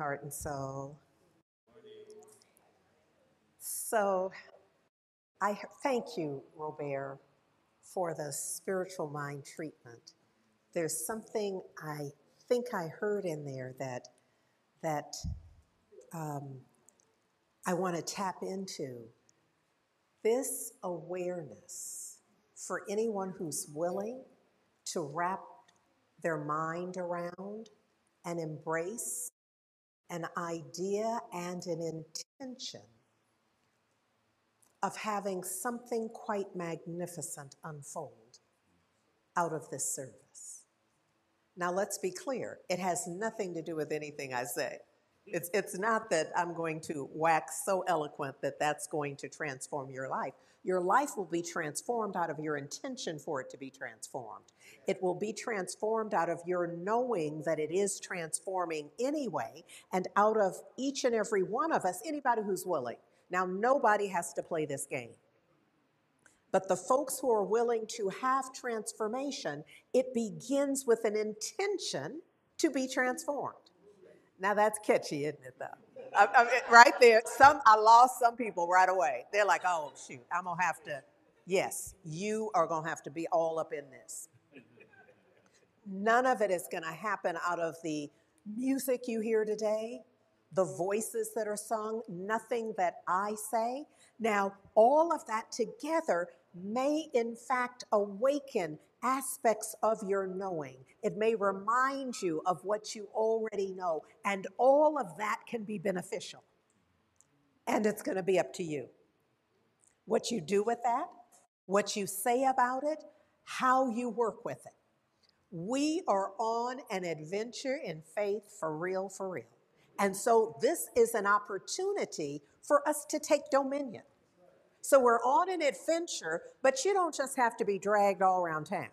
Heart and soul. So, I thank you, Robert, for the spiritual mind treatment. There's something I think I heard in there that that um, I want to tap into. This awareness for anyone who's willing to wrap their mind around and embrace an idea and an intention of having something quite magnificent unfold out of this service. Now, let's be clear it has nothing to do with anything I say. It's, it's not that I'm going to wax so eloquent that that's going to transform your life. Your life will be transformed out of your intention for it to be transformed. It will be transformed out of your knowing that it is transforming anyway, and out of each and every one of us, anybody who's willing. Now, nobody has to play this game. But the folks who are willing to have transformation, it begins with an intention to be transformed. Now that's catchy, isn't it? Though, I, I right there, some I lost some people right away. They're like, "Oh shoot, I'm gonna have to." Yes, you are gonna have to be all up in this. None of it is gonna happen out of the music you hear today, the voices that are sung, nothing that I say. Now, all of that together may in fact awaken aspects of your knowing. It may remind you of what you already know, and all of that can be beneficial. And it's going to be up to you. What you do with that, what you say about it, how you work with it. We are on an adventure in faith for real, for real. And so this is an opportunity for us to take dominion. So we're on an adventure, but you don't just have to be dragged all around town.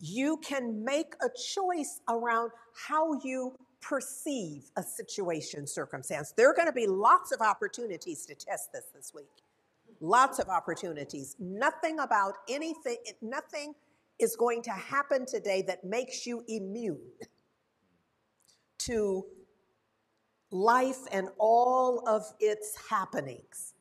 You can make a choice around how you perceive a situation, circumstance. There are going to be lots of opportunities to test this this week. Lots of opportunities. Nothing about anything, nothing is going to happen today that makes you immune to life and all of its happenings.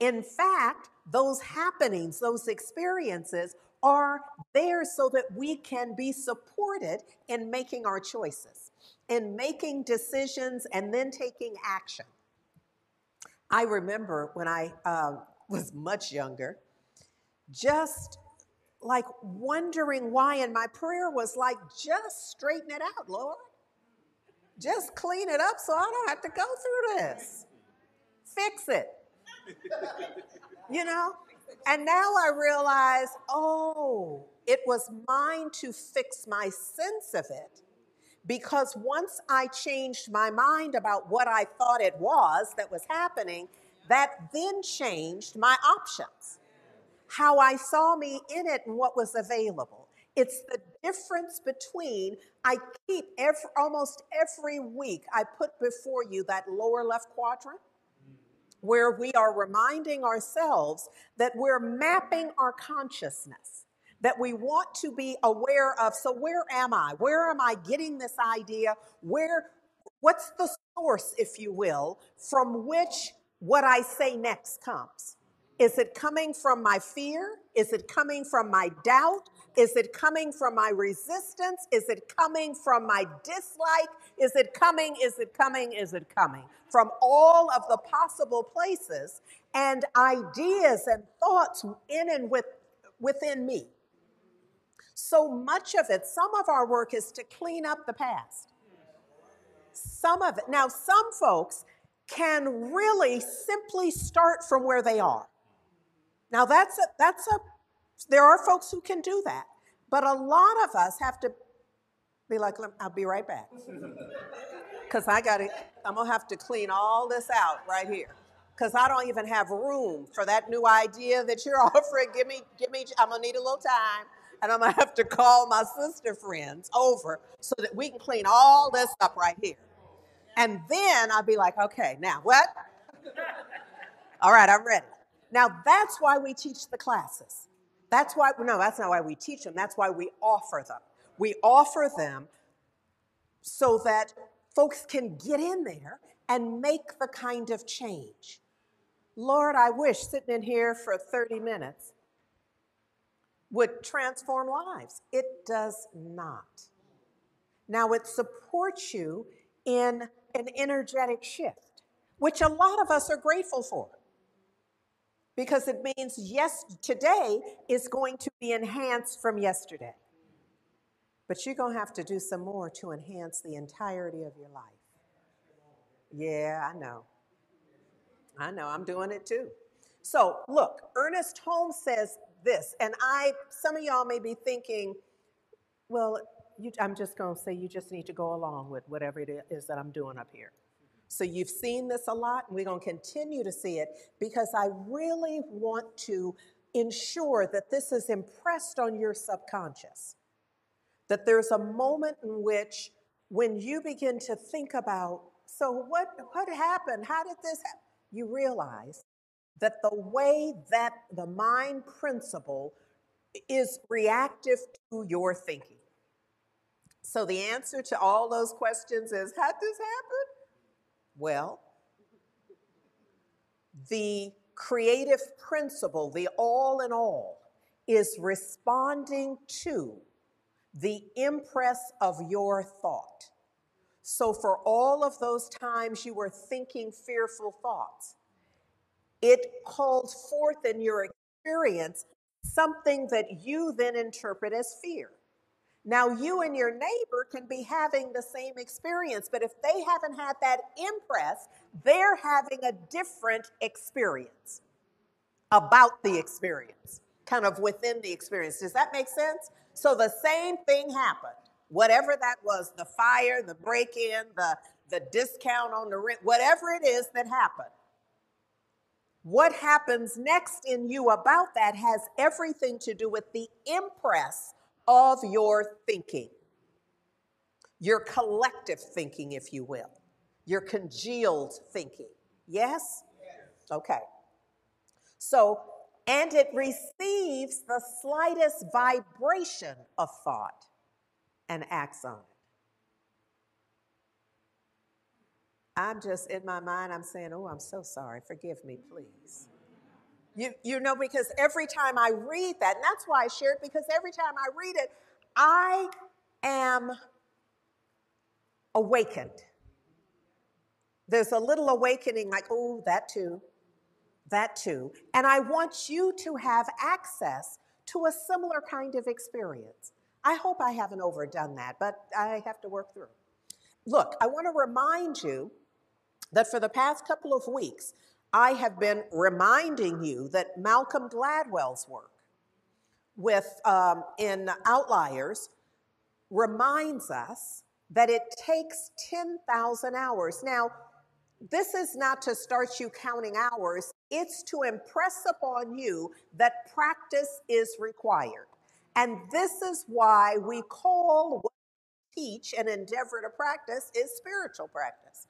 In fact, those happenings, those experiences are there so that we can be supported in making our choices, in making decisions, and then taking action. I remember when I uh, was much younger, just like wondering why, and my prayer was like, just straighten it out, Lord. Just clean it up so I don't have to go through this. Fix it. you know? And now I realize, oh, it was mine to fix my sense of it. Because once I changed my mind about what I thought it was that was happening, that then changed my options. How I saw me in it and what was available. It's the difference between, I keep every, almost every week, I put before you that lower left quadrant where we are reminding ourselves that we're mapping our consciousness, that we want to be aware of. So, where am I? Where am I getting this idea? Where, what's the source, if you will, from which what I say next comes? Is it coming from my fear? Is it coming from my doubt? Is it coming from my resistance? Is it coming from my dislike? Is it coming? Is it coming? Is it coming? From all of the possible places and ideas and thoughts in and with, within me. So much of it, some of our work is to clean up the past. Some of it. Now, some folks can really simply start from where they are. Now that's a, that's a, there are folks who can do that, but a lot of us have to be like, I'll be right back. Because I got to, I'm to have to clean all this out right here. Because I don't even have room for that new idea that you're offering. Give me, give me, I'm to need a little time. And I'm to have to call my sister friends over so that we can clean all this up right here. And then I'll be like, okay, now what? All right, I'm ready. Now, that's why we teach the classes. That's why, no, that's not why we teach them. That's why we offer them. We offer them so that folks can get in there and make the kind of change. Lord, I wish sitting in here for 30 minutes would transform lives. It does not. Now, it supports you in an energetic shift, which a lot of us are grateful for because it means yes, today is going to be enhanced from yesterday. But you're going to have to do some more to enhance the entirety of your life. Yeah, I know. I know, I'm doing it too. So, look, Ernest Holmes says this, and I, some of y'all may be thinking, well, you, I'm just going to say you just need to go along with whatever it is that I'm doing up here. So you've seen this a lot, and we're going to continue to see it because I really want to ensure that this is impressed on your subconscious. That there's a moment in which, when you begin to think about, so what, what happened? How did this happen? You realize that the way that the mind principle is reactive to your thinking. So the answer to all those questions is how did this happen? Well, the creative principle, the all in all, is responding to the impress of your thought. So, for all of those times you were thinking fearful thoughts, it called forth in your experience something that you then interpret as fear. Now, you and your neighbor can be having the same experience, but if they haven't had that impress, they're having a different experience about the experience, kind of within the experience. Does that make sense? So the same thing happened. Whatever that was the fire, the break in, the, the discount on the rent, whatever it is that happened. What happens next in you about that has everything to do with the impress of your thinking, your collective thinking, if you will, your congealed thinking. Yes? Okay. So, and it receives the slightest vibration of thought and acts on it. I'm just in my mind, I'm saying, Oh, I'm so sorry. Forgive me, please. You, you know, because every time I read that, and that's why I share it, because every time I read it, I am awakened. There's a little awakening, like, oh, that too, that too. And I want you to have access to a similar kind of experience. I hope I haven't overdone that, but I have to work through. Look, I want to remind you that for the past couple of weeks, I have been reminding you that Malcolm Gladwell's work with um, in Outliers reminds us that it takes 10,000 hours. Now, this is not to start you counting hours, it's to impress upon you that practice is required. And this is why we call what we teach and endeavor to practice is spiritual practice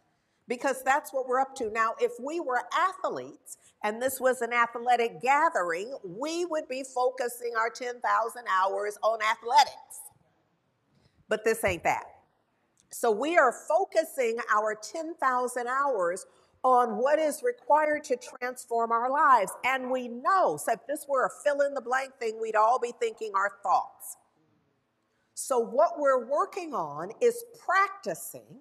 because that's what we're up to. Now, if we were athletes and this was an athletic gathering, we would be focusing our 10,000 hours on athletics. But this ain't that. So we are focusing our 10,000 hours on what is required to transform our lives. And we know, so if this were a fill in the blank thing, we'd all be thinking our thoughts. So, what we're working on is practicing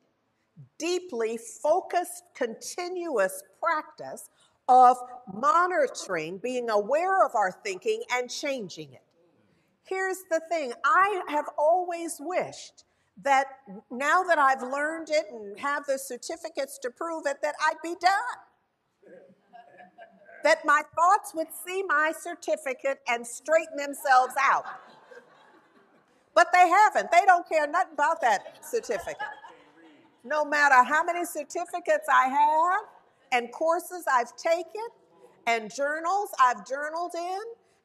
deeply focused, continuous practice of monitoring, being aware of our thinking, and changing it. Here's the thing I have always wished that now that I've learned it and have the certificates to prove it, that I'd be done. that my thoughts would see my certificate and straighten themselves out. But they haven't. They don't care nothing about that certificate no matter how many certificates I have and courses I've taken and journals I've journaled in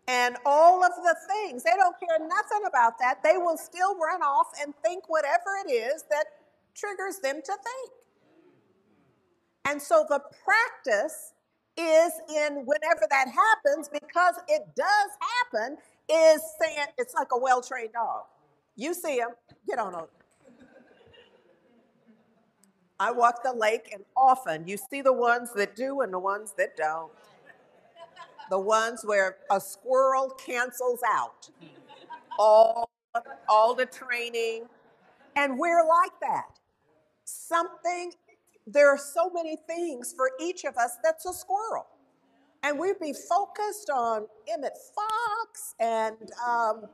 and all of the things. They don't care nothing about that. They will still run off and think whatever it is that triggers them to think. And so the practice is in whenever that happens, because it does happen, is saying it's like a well trained dog. You see him, get on over. I walk the lake, and often you see the ones that do and the ones that don't. The ones where a squirrel cancels out all, all the training. And we're like that. Something, there are so many things for each of us that's a squirrel. And we'd be focused on Emmett Fox and um,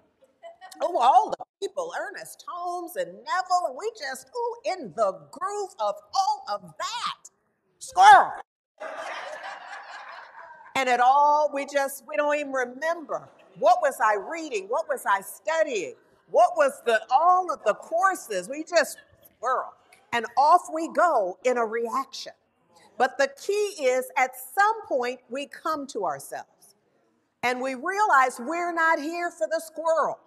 oh, all the people, Ernest Holmes and Neville, and we just, ooh, in the groove of all of that. Squirrel. and it all, we just, we don't even remember. What was I reading? What was I studying? What was the, all of the courses? We just, squirrel. And off we go in a reaction. But the key is at some point we come to ourselves and we realize we're not here for the squirrel.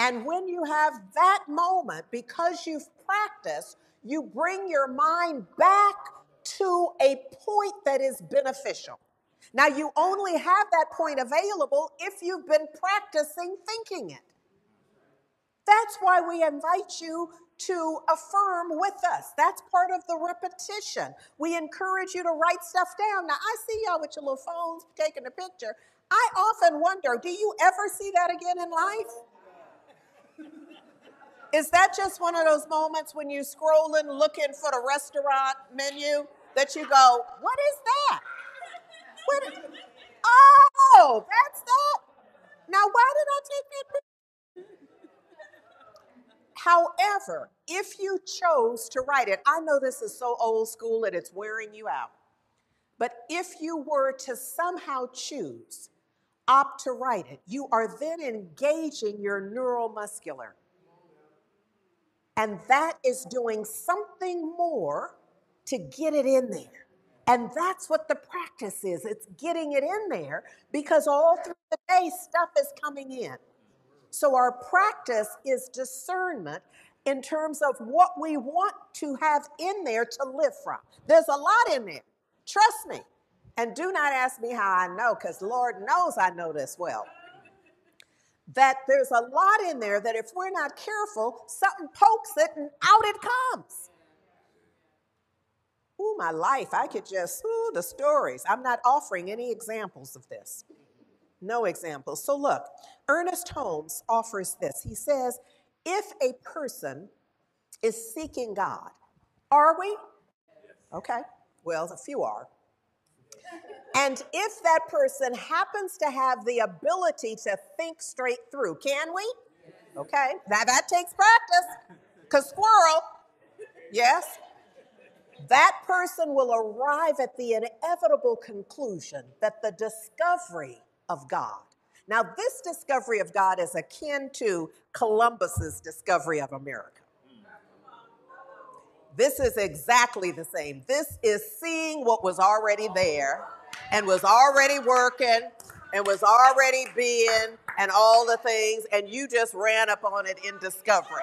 And when you have that moment, because you've practiced, you bring your mind back to a point that is beneficial. Now, you only have that point available if you've been practicing thinking it. That's why we invite you to affirm with us. That's part of the repetition. We encourage you to write stuff down. Now, I see y'all with your little phones taking a picture. I often wonder do you ever see that again in life? Is that just one of those moments when you're scrolling looking for the restaurant menu that you go, what is that? What is, oh, that's that? Now, why did I take that? However, if you chose to write it, I know this is so old school that it's wearing you out. But if you were to somehow choose, opt to write it, you are then engaging your neuromuscular and that is doing something more to get it in there. And that's what the practice is it's getting it in there because all through the day, stuff is coming in. So, our practice is discernment in terms of what we want to have in there to live from. There's a lot in there. Trust me. And do not ask me how I know, because Lord knows I know this well that there's a lot in there that if we're not careful, something pokes it and out it comes. Ooh, my life, I could just, ooh, the stories. I'm not offering any examples of this. No examples. So look, Ernest Holmes offers this. He says, if a person is seeking God, are we? Okay, well, a few are. And if that person happens to have the ability to think straight through, can we? Okay, now that takes practice. Because squirrel, yes, that person will arrive at the inevitable conclusion that the discovery of God. Now, this discovery of God is akin to Columbus's discovery of America. This is exactly the same. This is seeing what was already there and was already working and was already being and all the things, and you just ran up on it in discovery.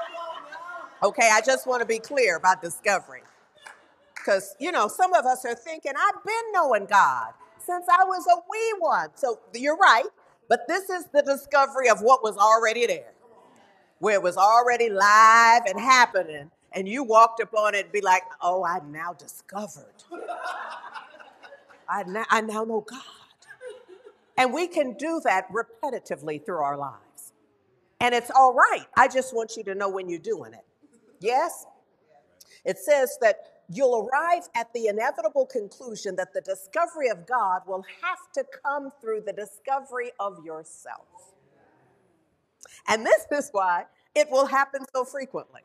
Okay, I just want to be clear about discovery. Because, you know, some of us are thinking, I've been knowing God since I was a wee one. So you're right, but this is the discovery of what was already there, where it was already live and happening, and you walked upon it and be like, oh, I now discovered. I now, I now know God. And we can do that repetitively through our lives. And it's all right. I just want you to know when you're doing it. Yes? It says that you'll arrive at the inevitable conclusion that the discovery of God will have to come through the discovery of yourself. And this is why it will happen so frequently,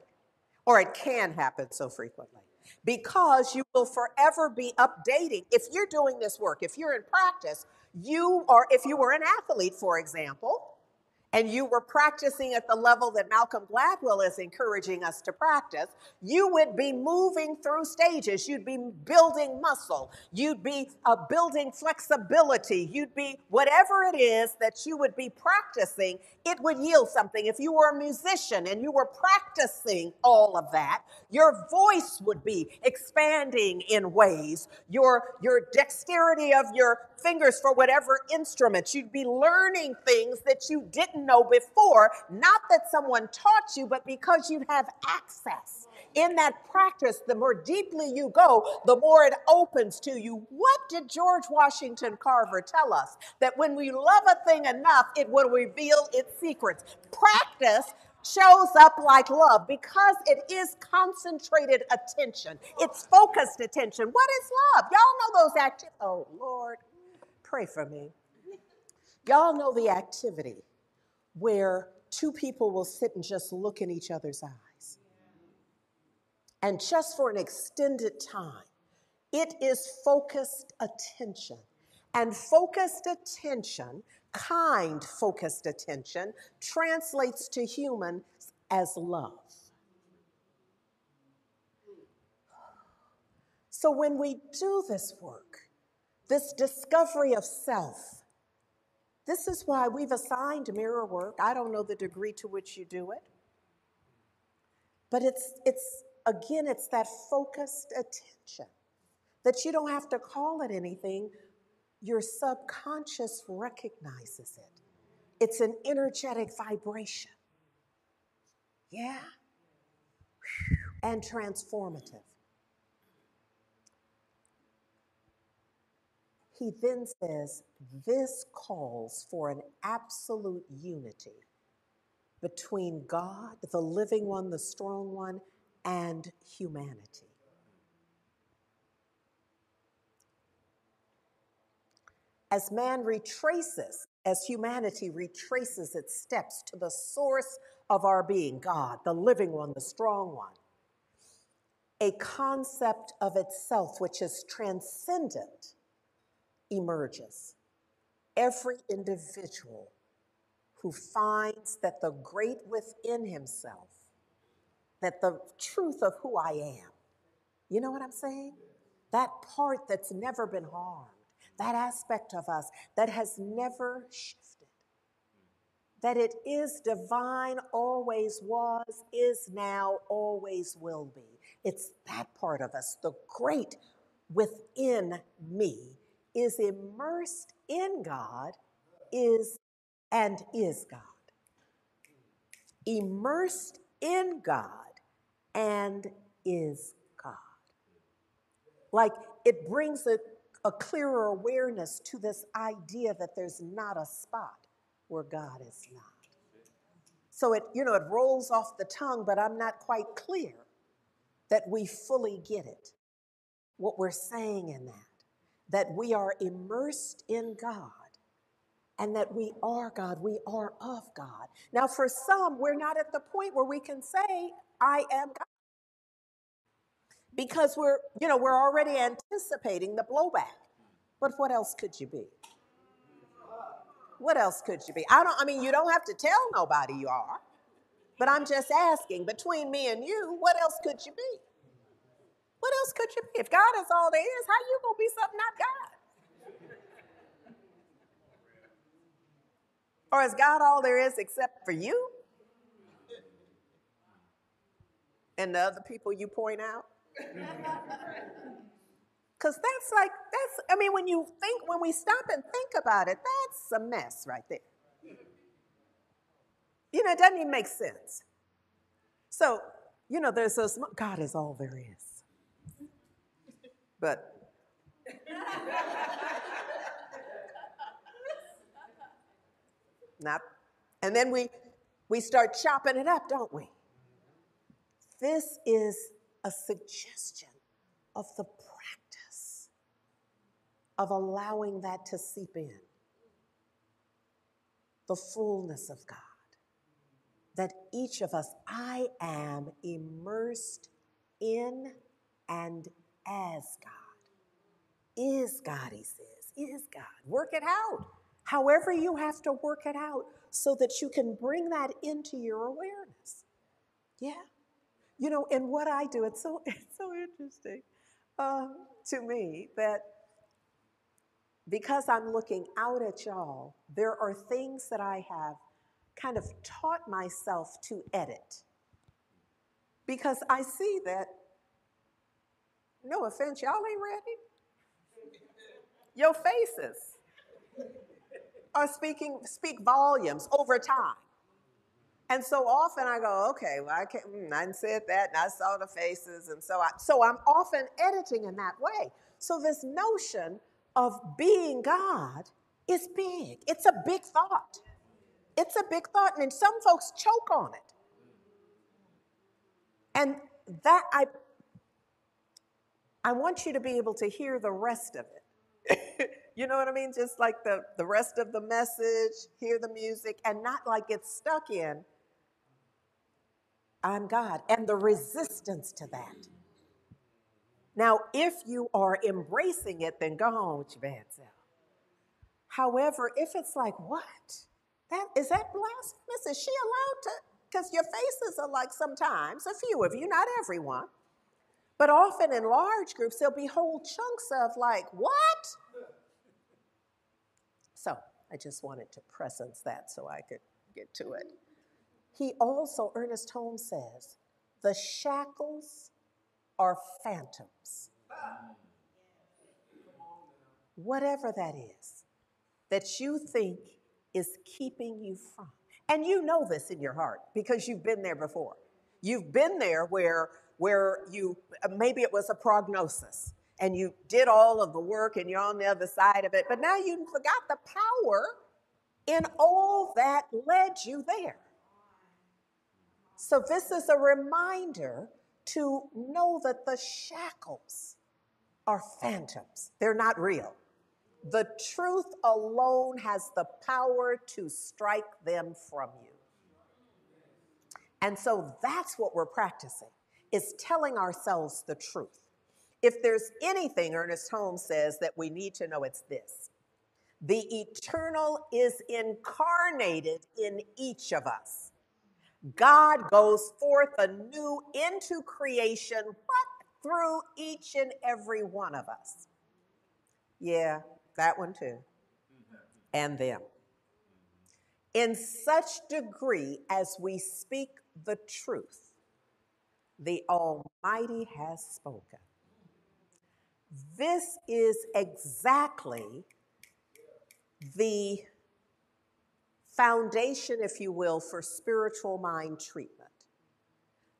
or it can happen so frequently because you will forever be updating. If you're doing this work, if you're in practice, you are, if you were an athlete, for example, and you were practicing at the level that Malcolm Gladwell is encouraging us to practice, you would be moving through stages. You'd be building muscle. You'd be uh, building flexibility. You'd be whatever it is that you would be practicing, it would yield something. If you were a musician and you were practicing all of that, your voice would be expanding in ways. Your, your dexterity of your fingers for whatever instruments. You'd be learning things that you didn't know before, not that someone taught you, but because you'd have access. In that practice, the more deeply you go, the more it opens to you. What did George Washington Carver tell us? That when we love a thing enough, it will reveal its secrets. Practice shows up like love because it is concentrated attention. It's focused attention. What is love? Y'all know those activities. Oh, Lord, pray for me. Y'all know the activity where two people will sit and just look in each other's eyes. And just for an extended time, it is focused attention. And focused attention kind focused attention translates to human as love. So when we do this work, this discovery of self, this is why we've assigned mirror work. I don't know the degree to which you do it. But it's it's again it's that focused attention that you don't have to call it anything your subconscious recognizes it. It's an energetic vibration. Yeah. And transformative. He then says, This calls for an absolute unity between God, the living one, the strong one, and humanity. As man retraces, as humanity retraces its steps to the source of our being, God, the living one, the strong one, a concept of itself which is transcendent emerges. Every individual who finds that the great within himself, that the truth of who I am, you know what I'm saying? That part that's never been harmed that aspect of us that has never shifted. That it is divine, always was, is now, always will be. It's that part of us, the great within me, is immersed in God, is and is God. Immersed in God and is God. Like it brings it a clearer awareness to this idea that there's not a spot where God is not. So it, you know, it rolls off the tongue, but I'm not quite clear that we fully get it. What we're saying in that, that we are immersed in God and that we are God, we are of God. Now, for some, we're not at the point where we can say, I am God because we're, you know, we're already anticipating the blowback. But what else could you be? What else could you be? I don't I mean you don't have to tell nobody you are. But I'm just asking, between me and you, what else could you be? What else could you be? If God is all there is, how you gonna be something not God? Or is God all there is except for you? And the other people you point out? Because that's like, that's, I mean, when you think, when we stop and think about it, that's a mess right there. You know, it doesn't even make sense. So, you know, there's those, God is all there is. But, not, and then we, we start chopping it up, don't we? This is a suggestion of the practice of allowing that to seep in. The fullness of God. That each of us, I am immersed in and as God. Is God, he says, is God. Work it out. However, you have to work it out so that you can bring that into your awareness. Yeah. You know, and what I do, it's so, it's so interesting uh, to me that because I'm looking out at y'all, there are things that I have kind of taught myself to edit. Because I see that, no offense, y'all ain't ready. Your faces are speaking speak volumes over time. And so often I go, okay, well, I can't, mm, I said that, and I saw the faces, and so I, so I'm often editing in that way. So this notion of being God is big. It's a big thought. It's a big thought, and some folks choke on it. And that I I want you to be able to hear the rest of it. you know what I mean? Just like the, the rest of the message, hear the music, and not like it's stuck in, I'm God, and the resistance to that. Now, if you are embracing it, then go on with your bad self. However, if it's like, what? That is that blasphemous? Is she allowed to? Because your faces are like sometimes, a few of you, not everyone. But often in large groups, there'll be whole chunks of like, what? So I just wanted to presence that so I could get to it. He also, Ernest Holmes says, the shackles are phantoms. Whatever that is that you think is keeping you from. And you know this in your heart because you've been there before. You've been there where where you uh, maybe it was a prognosis and you did all of the work and you're on the other side of it, but now you forgot the power in all that led you there. So, this is a reminder to know that the shackles are phantoms, they're not real. The truth alone has the power to strike them from you. And so that's what we're practicing is telling ourselves the truth. If there's anything Ernest Holmes says that we need to know, it's this the eternal is incarnated in each of us. God goes forth anew into creation, but through each and every one of us. Yeah, that one too. And them. In such degree as we speak the truth, the Almighty has spoken. This is exactly the foundation, if you will, for spiritual mind treatment.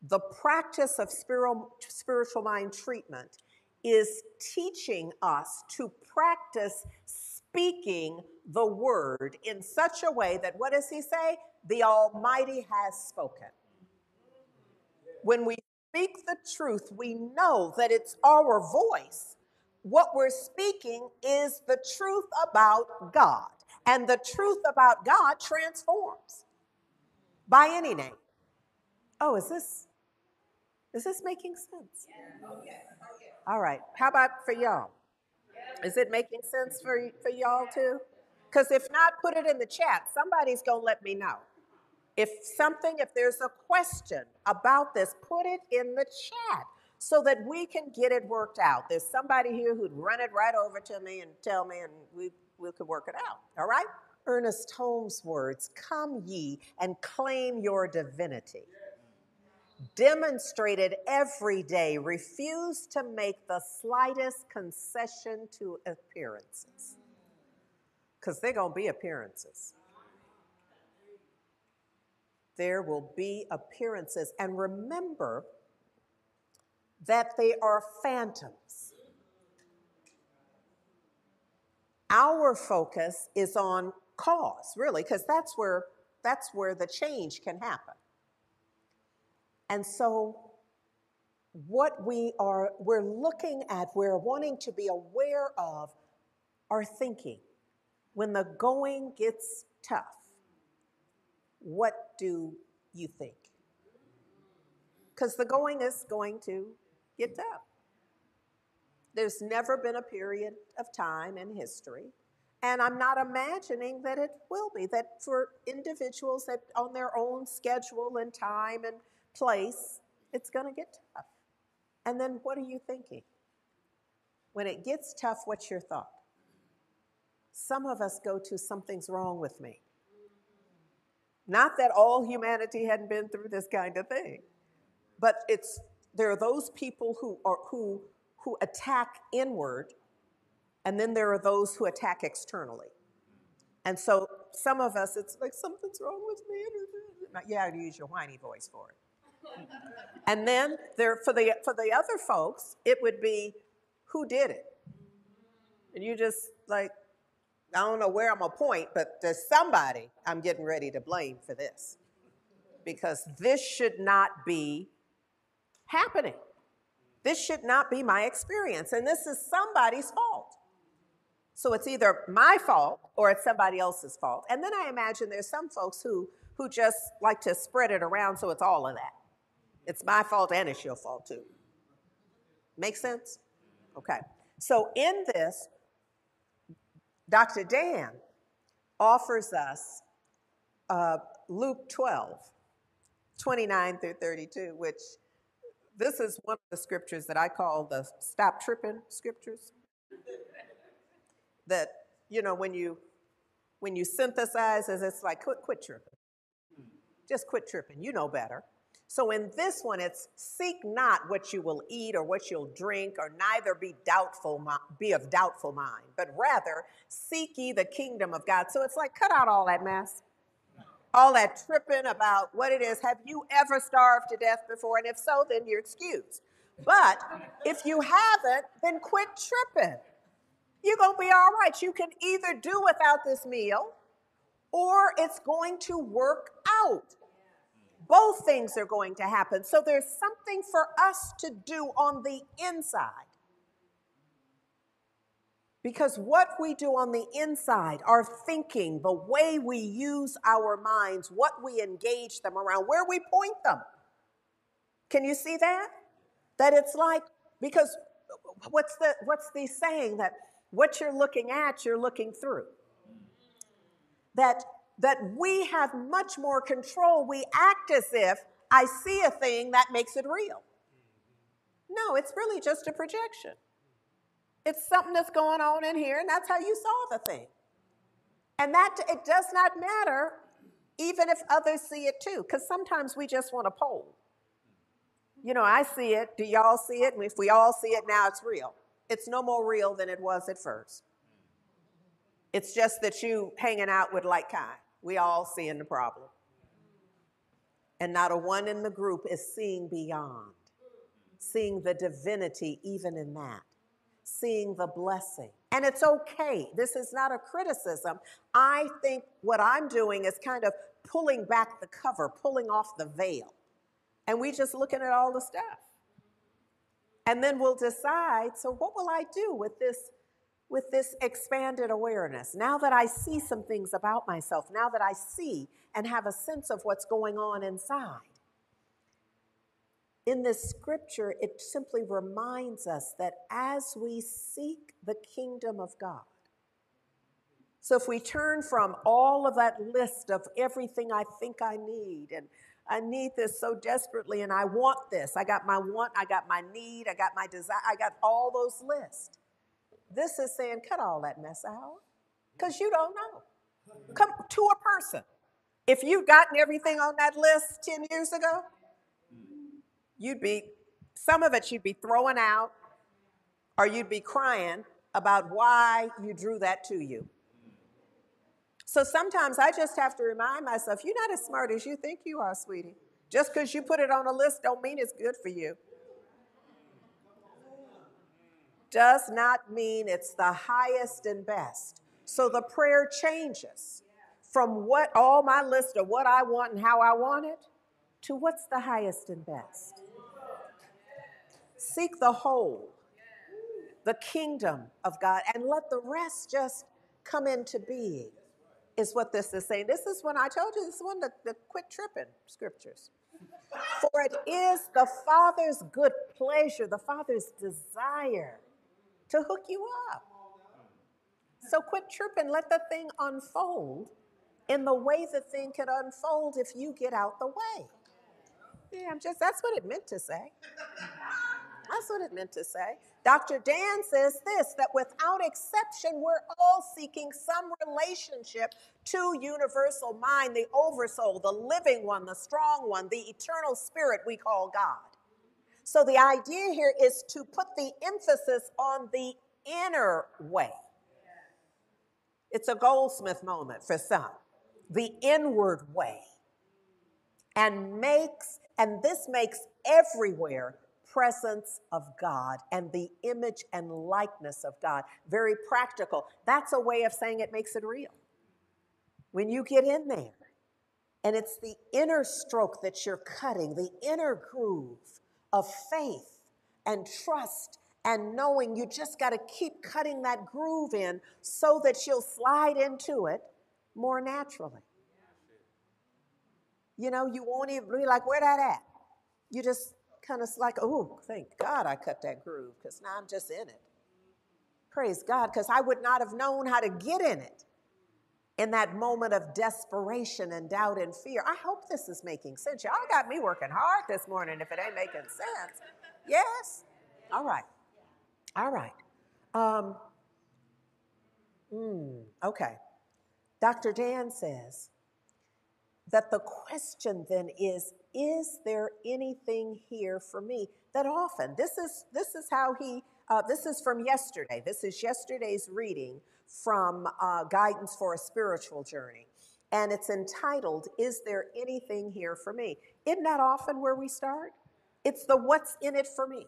The practice of spiritual mind treatment is teaching us to practice speaking the word in such a way that, what does he say? The Almighty has spoken. When we speak the truth, we know that it's our voice. What we're speaking is the truth about God. And the truth about God transforms by any name. Oh, is this is this making sense? All right. How about for y'all? Is it making sense for for y'all too? Because if not, put it in the chat. Somebody's gonna let me know. If something, if there's a question about this, put it in the chat so that we can get it worked out. There's somebody here who'd run it right over to me and tell me, and we, we could work it out. All right? Ernest Holmes' words Come ye and claim your divinity. Demonstrated every day, refuse to make the slightest concession to appearances. Because they're going to be appearances there will be appearances. And remember that they are phantoms. Our focus is on cause, really, because that's where that's where the change can happen. And so what we are we're looking at, we're wanting to be aware of our thinking when the going gets tough what do you think? Because the going is going to get tough. There's never been a period of time in history, and I'm not imagining that it will be, that for individuals that on their own schedule and time and place, it's going to get tough. And then what are you thinking? When it gets tough, what's your thought? Some of us go to something's wrong with me. Not that all humanity hadn't been through this kind of thing, but it's there are those people who are who who attack inward And then there are those who attack externally. And so some of us, it's like something's wrong with me. Yeah, use your whiny voice for it. and then there, for the for the other folks, it would be, who did it? And you just like, I don't know where I'm gonna point, but there's somebody I'm getting ready to blame for this, because this should not be happening. This should not be my experience, and this is somebody's fault. So it's either my fault or it's somebody else's fault. And then I imagine there's some folks who who just like to spread it around so it's all of that. It's my fault and it's your fault too. Make sense? Okay. So in this, Dr. Dan offers us uh, Luke 12, 29 through 32, which this is one of the scriptures that I call the stop tripping scriptures. that, you know, when you when you synthesize it's like quit, quit tripping. Just quit tripping. You know better. So in this one, it's seek not what you will eat or what you'll drink, or neither be doubtful, be of doubtful mind, but rather seek ye the kingdom of God. So it's like cut out all that mess, all that tripping about what it is. Have you ever starved to death before? And if so, then you're excused. But if you haven't, then quit tripping. You're gonna be all right. You can either do without this meal, or it's going to work out. Both things are going to happen. So there's something for us to do on the inside. Because what we do on the inside, our thinking, the way we use our minds, what we engage them around, where we point them. Can you see that? That it's like, because what's the, what's the saying that what you're looking at, you're looking through? That that we have much more control. We act as if I see a thing that makes it real. No, it's really just a projection. It's something that's going on in here, and that's how you saw the thing. And that it does not matter even if others see it too, because sometimes we just want to poll. You know, I see it. Do y'all see it? And if we all see it now, it's real. It's no more real than it was at first. It's just that you hanging out with like kind. We all seeing the problem. And not a one in the group is seeing beyond, seeing the divinity even in that, seeing the blessing. And it's okay. This is not a criticism. I think what I'm doing is kind of pulling back the cover, pulling off the veil. And we just looking at all the stuff. And then we'll decide so, what will I do with this with this expanded awareness. Now that I see some things about myself, now that I see and have a sense of what's going on inside. In this scripture, it simply reminds us that as we seek the kingdom of God, so if we turn from all of that list of everything I think I need, and I need this so desperately, and I want this, I got my want, I got my need, I got my desire, I got all those lists. This is saying, cut all that mess out because you don't know. Come to a person. If you'd gotten everything on that list 10 years ago, you'd be, some of it you'd be throwing out or you'd be crying about why you drew that to you. So sometimes I just have to remind myself, you're not as smart as you think you are, sweetie. Just because you put it on a list don't mean it's good for you does not mean it's the highest and best. So the prayer changes from what all my list of what I want and how I want it to what's the highest and best. Seek the whole, the kingdom of God, and let the rest just come into being, is what this is saying. This is when I told you, this is one of the, the quit tripping scriptures. For it is the Father's good pleasure, the Father's desire to hook you up. So quit tripping. Let the thing unfold in the way the thing can unfold if you get out the way. Yeah, I'm just, that's what it meant to say. That's what it meant to say. Dr. Dan says this that without exception, we're all seeking some relationship to universal mind, the oversoul, the living one, the strong one, the eternal spirit we call God. So the idea here is to put the emphasis on the inner way. It's a goldsmith moment for some, the inward way. And makes, and this makes everywhere presence of God and the image and likeness of God. Very practical. That's a way of saying it makes it real. When you get in there, and it's the inner stroke that you're cutting, the inner groove of faith and trust and knowing you just got to keep cutting that groove in so that you'll slide into it more naturally. You know, you won't even be like, where that at? You just kind of like, oh, thank God I cut that groove because now I'm just in it. Praise God, because I would not have known how to get in it in that moment of desperation and doubt and fear. I hope this is making sense. Y'all got me working hard this morning if it ain't making sense. Yes? All right. All right. Um, mm, okay. Dr. Dan says that the question then is is there anything here for me that often this is this is how he uh, this is from yesterday. This is yesterday's reading from uh, guidance for a spiritual journey. And it's entitled is there anything here for me? Isn't that often where we start? It's the what's in it for me.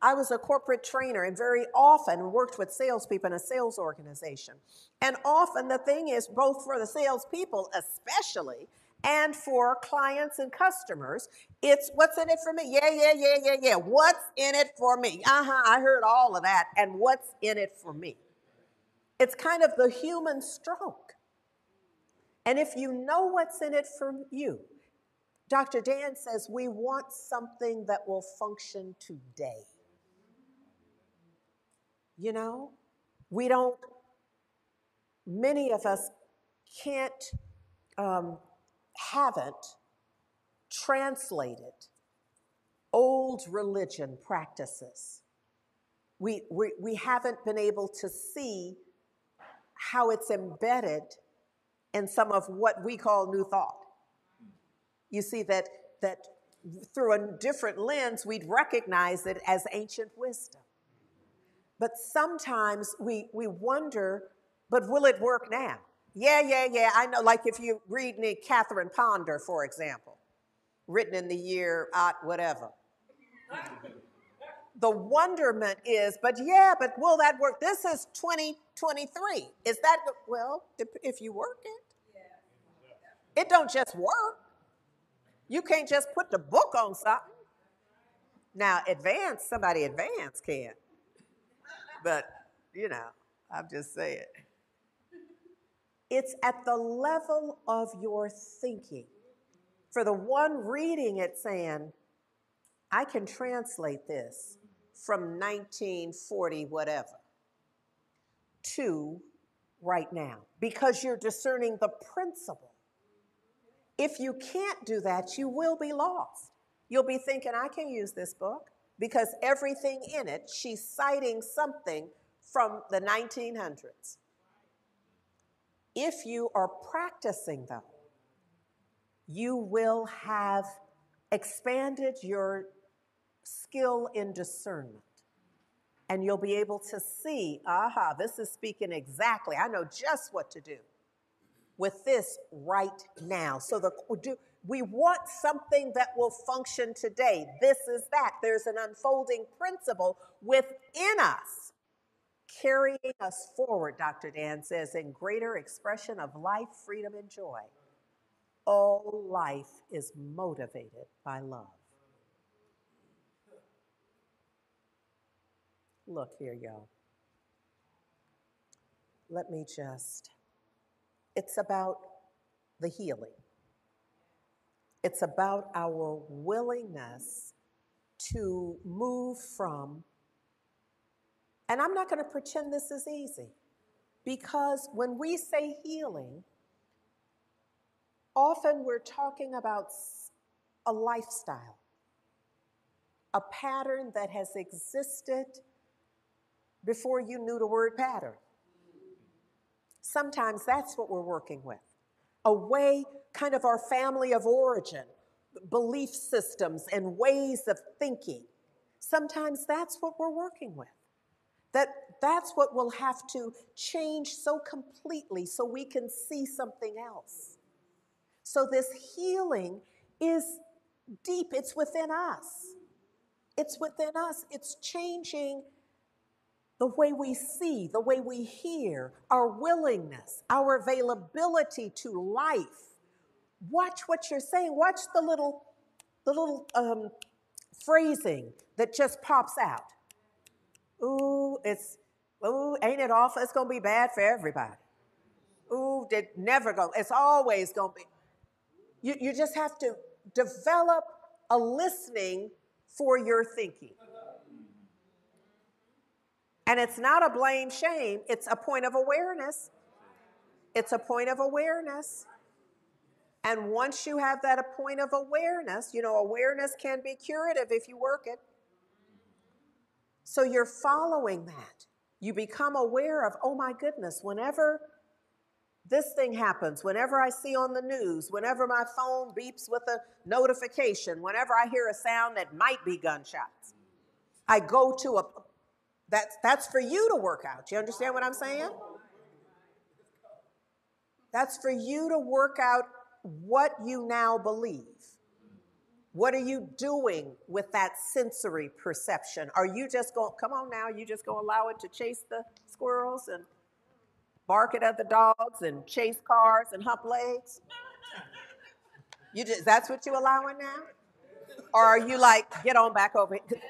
I was a corporate trainer and very often worked with salespeople in a sales organization. And often the thing is, both for the salespeople, especially, and for clients and customers, it's what's in it for me? Yeah, yeah, yeah, yeah, yeah. What's in it for me? Uh huh, I heard all of that. And what's in it for me? It's kind of the human stroke. And if you know what's in it for you, Dr. Dan says we want something that will function today. You know, we don't, many of us can't, um, haven't translated old religion practices. We, we, we haven't been able to see how it's embedded in some of what we call new thought. You see that, that through a different lens, we'd recognize it as ancient wisdom. But sometimes we, we wonder, but will it work now? Yeah, yeah, yeah. I know, like if you read me Catherine Ponder, for example, written in the year at whatever. the wonderment is, but yeah, but will that work? This is 2023. Is that, well, if you work it, it don't just work. You can't just put the book on something. Now, advance, somebody advance can. But, you know, I'm just saying. It's at the level of your thinking. For the one reading it saying, I can translate this from 1940, whatever, to right now, because you're discerning the principle. If you can't do that, you will be lost. You'll be thinking, I can use this book because everything in it, she's citing something from the 1900s. If you are practicing them, you will have expanded your skill in discernment. And you'll be able to see, aha, this is speaking exactly. I know just what to do with this right now. So the do we want something that will function today. This is that. There's an unfolding principle within us carrying us forward, Dr. Dan says, in greater expression of life, freedom, and joy. All life is motivated by love. Look here, y'all. Let me just, it's about the healing. It's about our willingness to move from, and I'm not going to pretend this is easy, because when we say healing, often we're talking about a lifestyle, a pattern that has existed before you knew the word pattern. Sometimes that's what we're working with a way, kind of our family of origin, belief systems, and ways of thinking. Sometimes that's what we're working with. That, That's what will have to change so completely so we can see something else. So, this healing is deep, it's within us. It's within us. It's changing the way we see, the way we hear, our willingness, our availability to life. Watch what you're saying. Watch the little, the little um, phrasing that just pops out. Ooh, it's ooh, ain't it awful? It's gonna be bad for everybody. Ooh, it never go. It's always gonna be. You, you just have to develop a listening for your thinking. And it's not a blame shame, it's a point of awareness. It's a point of awareness. And once you have that a point of awareness, you know, awareness can be curative if you work it. So you're following that. You become aware of, oh my goodness, whenever this thing happens, whenever I see on the news, whenever my phone beeps with a notification, whenever I hear a sound that might be gunshots, I go to a that's that's for you to work out. You understand what I'm saying? That's for you to work out what you now believe. What are you doing with that sensory perception? Are you just going, come on now, you just going to allow it to chase the squirrels and bark at the dogs and chase cars and hump legs? You just, that's what you're allowing now? Or are you like, get on back over here?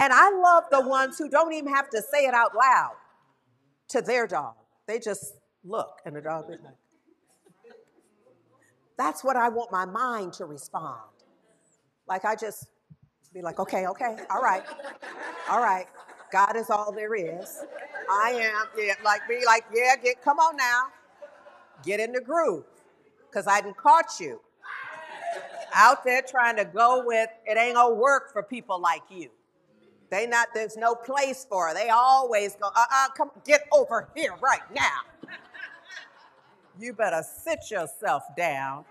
And I love the ones who don't even have to say it out loud to their dog. They just look and the dog is like, that's what I want my mind to respond. Like I just be like, okay, okay, all right, all right. God is all there is. I am, yeah, like be like, yeah, get, come on now, get in the groove, cause I didn't caught you out there trying to go with it ain't gonna work for people like you. They not there's no place for it. They always go, uh-uh, come get over here right now. You better sit yourself down